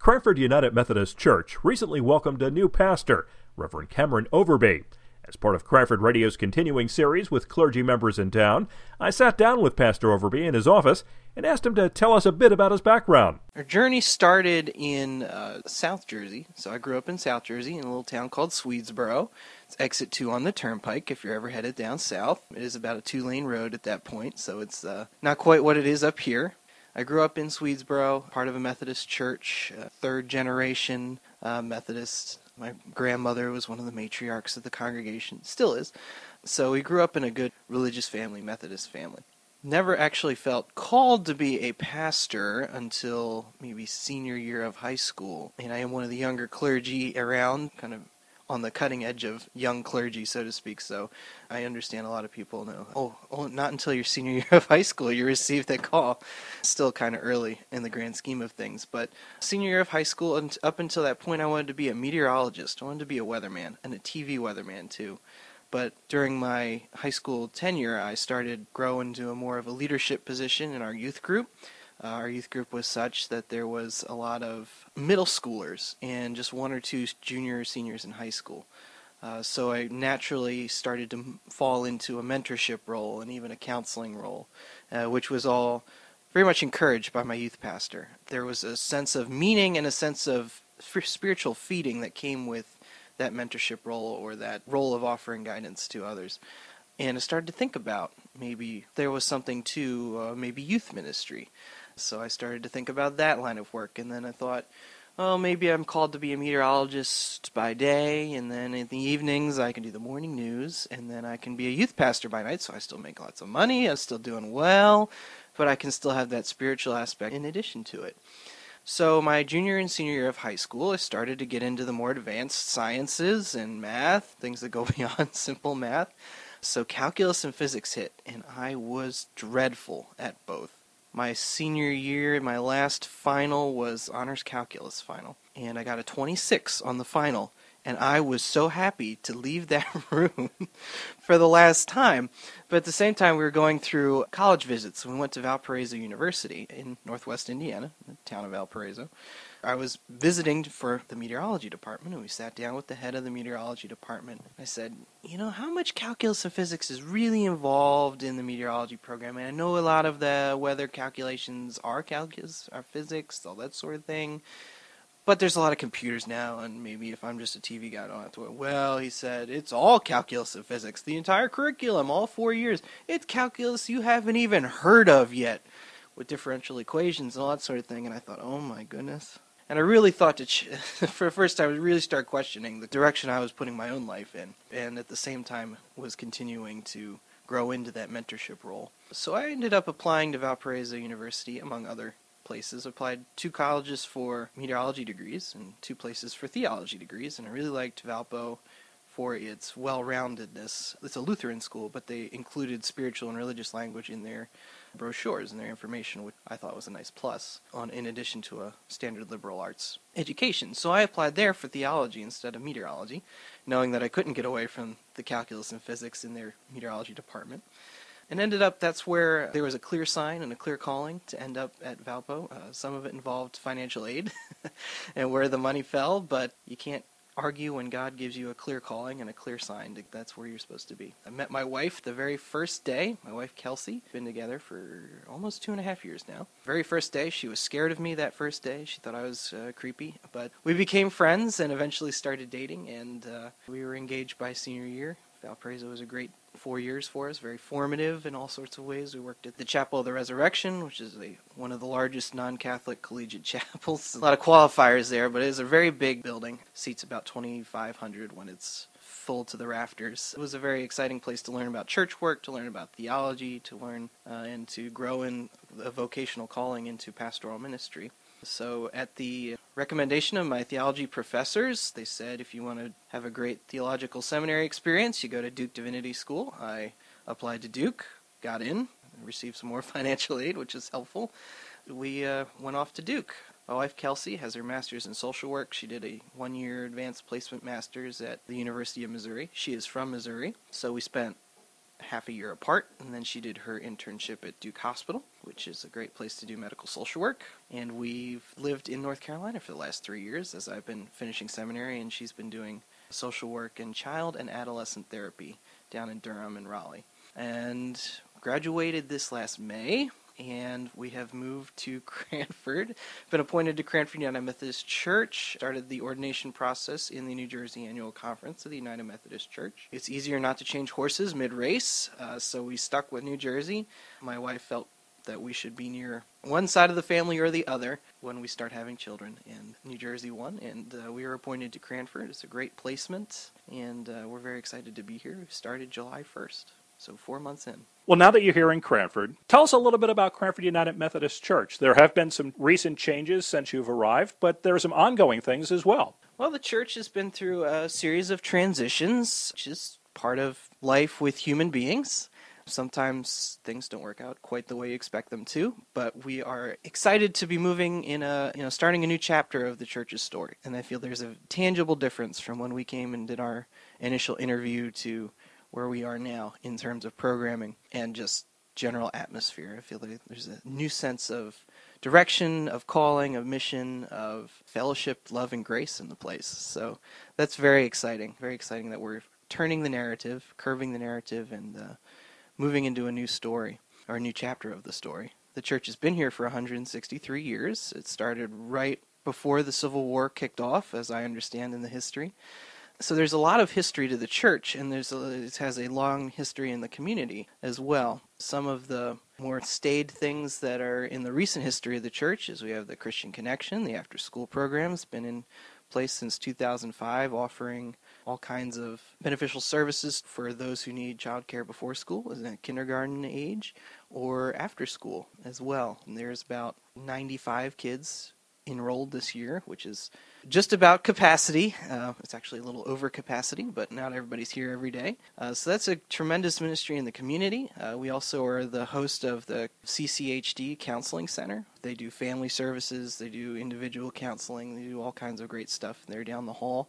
Cranford United Methodist Church recently welcomed a new pastor, Reverend Cameron Overby. As part of Cranford Radio's continuing series with clergy members in town, I sat down with Pastor Overby in his office and asked him to tell us a bit about his background. Our journey started in uh, South Jersey. So I grew up in South Jersey in a little town called Swedesboro. It's exit 2 on the turnpike if you're ever headed down south. It is about a two lane road at that point, so it's uh, not quite what it is up here. I grew up in Swedesboro, part of a Methodist church, third generation uh, Methodist. My grandmother was one of the matriarchs of the congregation, still is. So we grew up in a good religious family, Methodist family. Never actually felt called to be a pastor until maybe senior year of high school. And I am one of the younger clergy around, kind of on the cutting edge of young clergy, so to speak. So I understand a lot of people know, oh, oh not until your senior year of high school you receive that call. Still kind of early in the grand scheme of things. But senior year of high school, and up until that point, I wanted to be a meteorologist. I wanted to be a weatherman, and a TV weatherman too. But during my high school tenure, I started growing to a more of a leadership position in our youth group. Uh, our youth group was such that there was a lot of middle schoolers and just one or two junior or seniors in high school. Uh, so I naturally started to fall into a mentorship role and even a counseling role, uh, which was all very much encouraged by my youth pastor. There was a sense of meaning and a sense of spiritual feeding that came with that mentorship role or that role of offering guidance to others. And I started to think about maybe there was something to uh, maybe youth ministry. So I started to think about that line of work, and then I thought, oh, maybe I'm called to be a meteorologist by day, and then in the evenings I can do the morning news, and then I can be a youth pastor by night, so I still make lots of money, I'm still doing well, but I can still have that spiritual aspect in addition to it. So, my junior and senior year of high school, I started to get into the more advanced sciences and math, things that go beyond simple math. So, calculus and physics hit, and I was dreadful at both my senior year, my last final was honors calculus final, and I got a 26 on the final. And I was so happy to leave that room for the last time. But at the same time, we were going through college visits. We went to Valparaiso University in northwest Indiana, the town of Valparaiso. I was visiting for the meteorology department, and we sat down with the head of the meteorology department. I said, You know, how much calculus and physics is really involved in the meteorology program? And I know a lot of the weather calculations are calculus, are physics, all that sort of thing. But there's a lot of computers now, and maybe if I'm just a TV guy, I don't have to. Worry. Well, he said, it's all calculus and physics. The entire curriculum, all four years. It's calculus you haven't even heard of yet with differential equations and all that sort of thing. And I thought, oh my goodness. And I really thought to, ch- for the first time, I really start questioning the direction I was putting my own life in, and at the same time was continuing to grow into that mentorship role. So I ended up applying to Valparaiso University, among other places. Applied two colleges for meteorology degrees and two places for theology degrees, and I really liked Valpo for its well-roundedness. It's a Lutheran school, but they included spiritual and religious language in their brochures and their information, which I thought was a nice plus, on in addition to a standard liberal arts education. So I applied there for theology instead of meteorology, knowing that I couldn't get away from the calculus and physics in their meteorology department. And ended up that's where there was a clear sign and a clear calling to end up at Valpo. Uh, some of it involved financial aid and where the money fell, but you can't argue when God gives you a clear calling and a clear sign. That's where you're supposed to be. I met my wife the very first day. My wife Kelsey. Been together for almost two and a half years now. Very first day, she was scared of me. That first day, she thought I was uh, creepy. But we became friends and eventually started dating. And uh, we were engaged by senior year. Valparaiso was a great four years for us, very formative in all sorts of ways. We worked at the Chapel of the Resurrection, which is a, one of the largest non Catholic collegiate chapels. A lot of qualifiers there, but it is a very big building. Seats about 2,500 when it's full to the rafters. It was a very exciting place to learn about church work, to learn about theology, to learn uh, and to grow in a vocational calling into pastoral ministry. So, at the recommendation of my theology professors, they said if you want to have a great theological seminary experience, you go to Duke Divinity School. I applied to Duke, got in, received some more financial aid, which is helpful. We uh, went off to Duke. My wife Kelsey has her master's in social work. She did a one year advanced placement master's at the University of Missouri. She is from Missouri. So we spent half a year apart, and then she did her internship at Duke Hospital, which is a great place to do medical social work. And we've lived in North Carolina for the last three years as I've been finishing seminary, and she's been doing social work and child and adolescent therapy down in Durham and Raleigh. And graduated this last May, and we have moved to Cranford. Been appointed to Cranford United Methodist Church. Started the ordination process in the New Jersey Annual Conference of the United Methodist Church. It's easier not to change horses mid-race, uh, so we stuck with New Jersey. My wife felt that we should be near one side of the family or the other when we start having children. And New Jersey won, and uh, we were appointed to Cranford. It's a great placement, and uh, we're very excited to be here. We started July 1st, so four months in. Well, now that you're here in Cranford, tell us a little bit about Cranford United Methodist Church. There have been some recent changes since you've arrived, but there are some ongoing things as well. Well, the church has been through a series of transitions, which is part of life with human beings. Sometimes things don't work out quite the way you expect them to, but we are excited to be moving in a, you know, starting a new chapter of the church's story. And I feel there's a tangible difference from when we came and did our initial interview to where we are now in terms of programming and just general atmosphere. I feel like there's a new sense of direction, of calling, of mission, of fellowship, love, and grace in the place. So that's very exciting. Very exciting that we're turning the narrative, curving the narrative, and uh, moving into a new story or a new chapter of the story. The church has been here for 163 years. It started right before the Civil War kicked off, as I understand in the history so there's a lot of history to the church, and there's a, it has a long history in the community as well. Some of the more staid things that are in the recent history of the church is we have the Christian Connection, the after-school program, has been in place since 2005, offering all kinds of beneficial services for those who need childcare before school, in kindergarten age, or after school as well. And there's about 95 kids enrolled this year, which is just about capacity. Uh, it's actually a little over capacity, but not everybody's here every day. Uh, so that's a tremendous ministry in the community. Uh, we also are the host of the CCHD Counseling Center. They do family services, they do individual counseling, they do all kinds of great stuff. They're down the hall.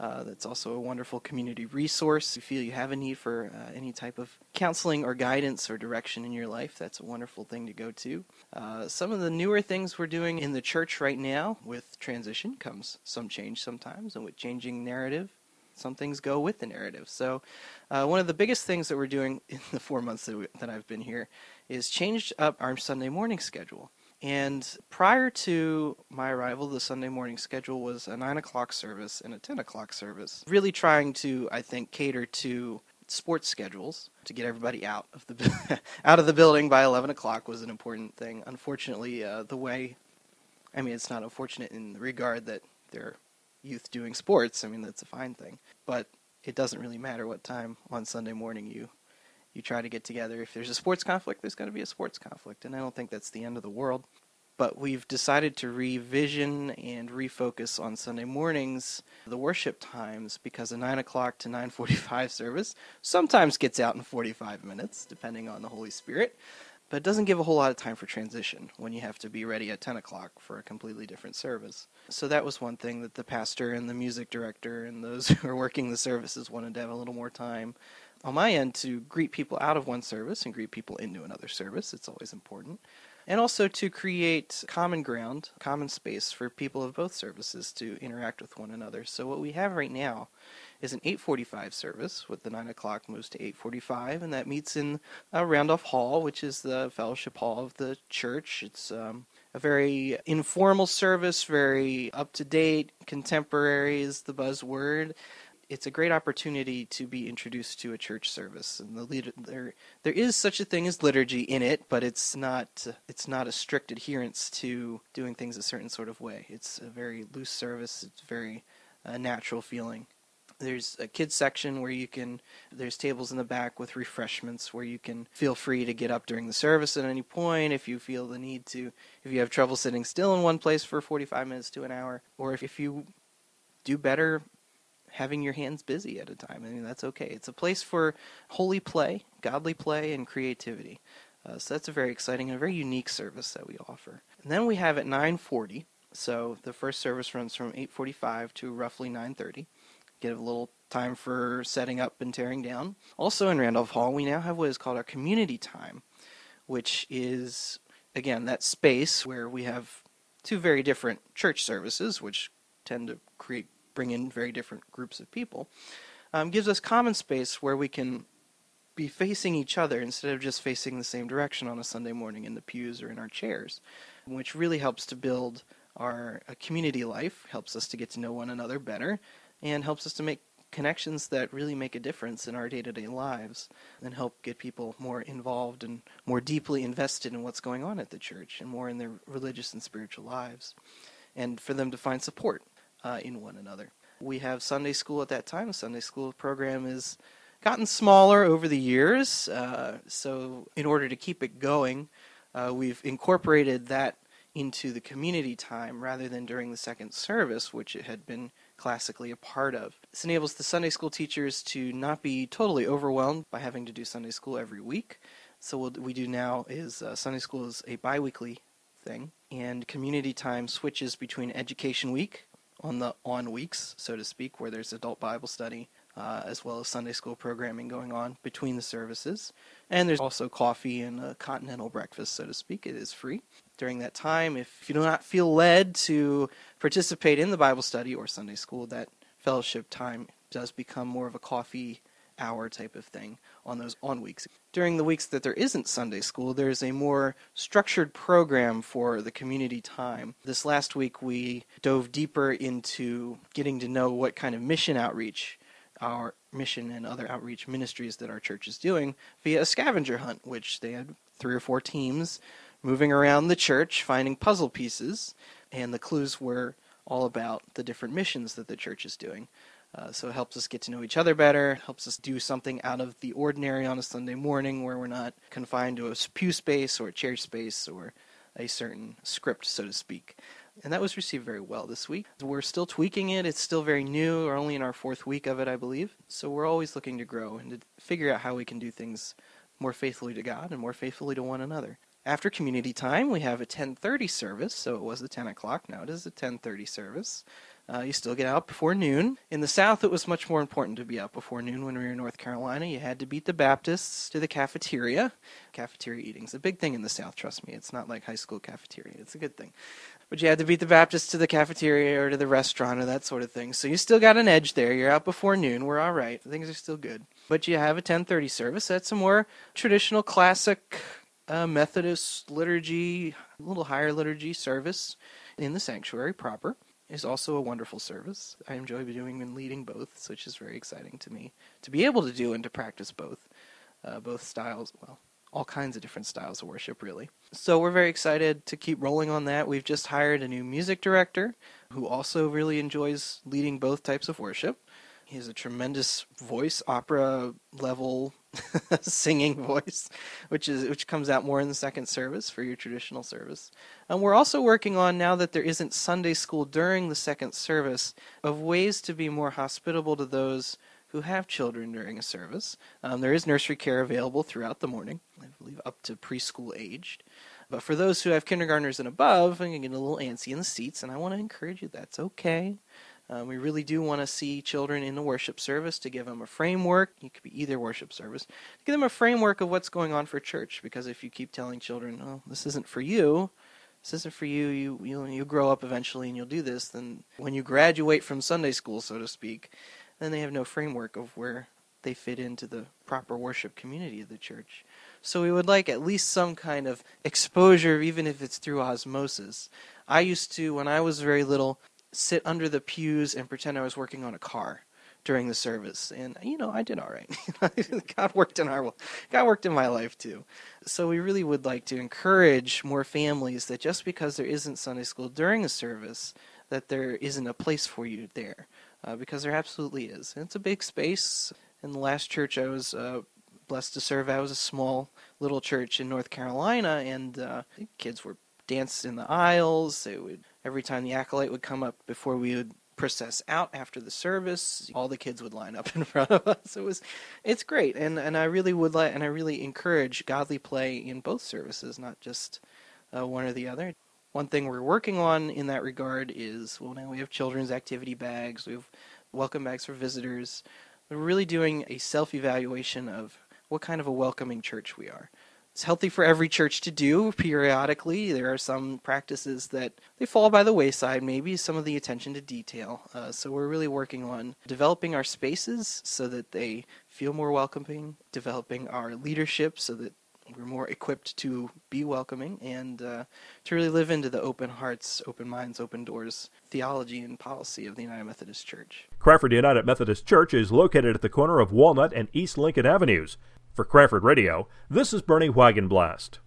Uh, that's also a wonderful community resource. If you feel you have a need for uh, any type of counseling or guidance or direction in your life, that's a wonderful thing to go to. Uh, some of the newer things we're doing in the church right now with transition comes some change sometimes, and with changing narrative, some things go with the narrative. So, uh, one of the biggest things that we're doing in the four months that, we, that I've been here is changed up our Sunday morning schedule. And prior to my arrival, the Sunday morning schedule was a 9 o'clock service and a 10 o'clock service. Really trying to, I think, cater to sports schedules to get everybody out of the out of the building by 11 o'clock was an important thing. Unfortunately, uh, the way, I mean, it's not unfortunate in the regard that they're youth doing sports. I mean, that's a fine thing, but it doesn't really matter what time on Sunday morning you you try to get together. If there's a sports conflict, there's going to be a sports conflict, and I don't think that's the end of the world. But we've decided to revision and refocus on Sunday mornings the worship times because a nine o'clock to nine forty-five service sometimes gets out in forty-five minutes, depending on the Holy Spirit. But it doesn't give a whole lot of time for transition when you have to be ready at 10 o'clock for a completely different service. So that was one thing that the pastor and the music director and those who are working the services wanted to have a little more time on my end to greet people out of one service and greet people into another service. It's always important. And also to create common ground, common space for people of both services to interact with one another. So what we have right now is an 8:45 service, with the 9 o'clock moves to 8:45, and that meets in uh, Randolph Hall, which is the fellowship hall of the church. It's um, a very informal service, very up to date, contemporary is the buzzword it's a great opportunity to be introduced to a church service and the leader, there there is such a thing as liturgy in it but it's not it's not a strict adherence to doing things a certain sort of way. It's a very loose service. It's very uh, natural feeling. There's a kids section where you can there's tables in the back with refreshments where you can feel free to get up during the service at any point if you feel the need to if you have trouble sitting still in one place for 45 minutes to an hour or if, if you do better having your hands busy at a time. I mean, that's okay. It's a place for holy play, godly play, and creativity. Uh, so that's a very exciting and a very unique service that we offer. And then we have at 9:40. So the first service runs from 8:45 to roughly 9:30. Get a little time for setting up and tearing down. Also in Randolph Hall, we now have what is called our community time, which is, again, that space where we have two very different church services, which tend to create bring in very different groups of people. Um, gives us common space where we can be facing each other instead of just facing the same direction on a Sunday morning in the pews or in our chairs, which really helps to build our community life, helps us to get to know one another better, and helps us to make connections that really make a difference in our day-to-day lives and help get people more involved and more deeply invested in what's going on at the church and more in their religious and spiritual lives and for them to find support uh, in one another we have sunday school at that time the sunday school program has gotten smaller over the years uh, so in order to keep it going uh, we've incorporated that into the community time rather than during the second service which it had been classically a part of. This enables the Sunday school teachers to not be totally overwhelmed by having to do Sunday school every week. So what we do now is uh, Sunday school is a biweekly thing, and community time switches between education week on the on weeks, so to speak, where there's adult Bible study, uh, as well as Sunday school programming going on between the services. And there's also coffee and a continental breakfast, so to speak. It is free during that time. If you do not feel led to participate in the Bible study or Sunday school, that fellowship time does become more of a coffee hour type of thing on those on weeks. During the weeks that there isn't Sunday school, there's a more structured program for the community time. This last week we dove deeper into getting to know what kind of mission outreach our mission and other outreach ministries that our church is doing via a scavenger hunt, which they had three or four teams moving around the church, finding puzzle pieces, and the clues were all about the different missions that the church is doing. Uh, so it helps us get to know each other better, helps us do something out of the ordinary on a Sunday morning where we're not confined to a pew space or a chair space or a certain script, so to speak. And that was received very well this week. We're still tweaking it. It's still very new. We're only in our fourth week of it, I believe. So we're always looking to grow and to figure out how we can do things more faithfully to God and more faithfully to one another. After community time, we have a 10:30 service. So it was the 10 o'clock. Now it is a 10:30 service. Uh, you still get out before noon. In the South, it was much more important to be out before noon when we were in North Carolina. You had to beat the Baptists to the cafeteria. Cafeteria eating's a big thing in the South, trust me. It's not like high school cafeteria. It's a good thing. But you had to beat the Baptists to the cafeteria or to the restaurant or that sort of thing. So you still got an edge there. You're out before noon. We're all right. Things are still good. But you have a 10:30 service. That's a more traditional, classic uh, Methodist liturgy, a little higher liturgy service in the sanctuary proper. Is also a wonderful service. I enjoy doing and leading both, which is very exciting to me to be able to do and to practice both, uh, both styles. Well, all kinds of different styles of worship, really. So we're very excited to keep rolling on that. We've just hired a new music director who also really enjoys leading both types of worship. He has a tremendous voice, opera level singing voice, which is which comes out more in the second service for your traditional service. And we're also working on now that there isn't Sunday school during the second service of ways to be more hospitable to those who have children during a service. Um, there is nursery care available throughout the morning, I believe up to preschool aged. But for those who have kindergartners and above, and get a little antsy in the seats, and I want to encourage you, that's okay. Um, we really do want to see children in the worship service to give them a framework. It could be either worship service. To give them a framework of what's going on for church. Because if you keep telling children, "Oh, this isn't for you," this isn't for you. You you you grow up eventually and you'll do this. Then when you graduate from Sunday school, so to speak, then they have no framework of where they fit into the proper worship community of the church. So we would like at least some kind of exposure, even if it's through osmosis. I used to, when I was very little, sit under the pews and pretend I was working on a car during the service, and you know I did all right. God worked in our God worked in my life too. So we really would like to encourage more families that just because there isn't Sunday school during a service, that there isn't a place for you there, uh, because there absolutely is. And it's a big space. In the last church I was uh, blessed to serve, I was a small little church in North Carolina, and uh, kids were danced in the aisles. They would every time the acolyte would come up before we would process out after the service all the kids would line up in front of us it was it's great and and i really would like and i really encourage godly play in both services not just uh, one or the other one thing we're working on in that regard is well now we have children's activity bags we've welcome bags for visitors. We're really doing a self evaluation of what kind of a welcoming church we are. It's healthy for every church to do periodically. There are some practices that they fall by the wayside, maybe some of the attention to detail. Uh, so we're really working on developing our spaces so that they feel more welcoming, developing our leadership so that we're more equipped to be welcoming and uh, to really live into the open hearts, open minds, open doors theology and policy of the United Methodist Church. Cranford United Methodist Church is located at the corner of Walnut and East Lincoln Avenues. For Cranford Radio, this is Bernie Wagenblast.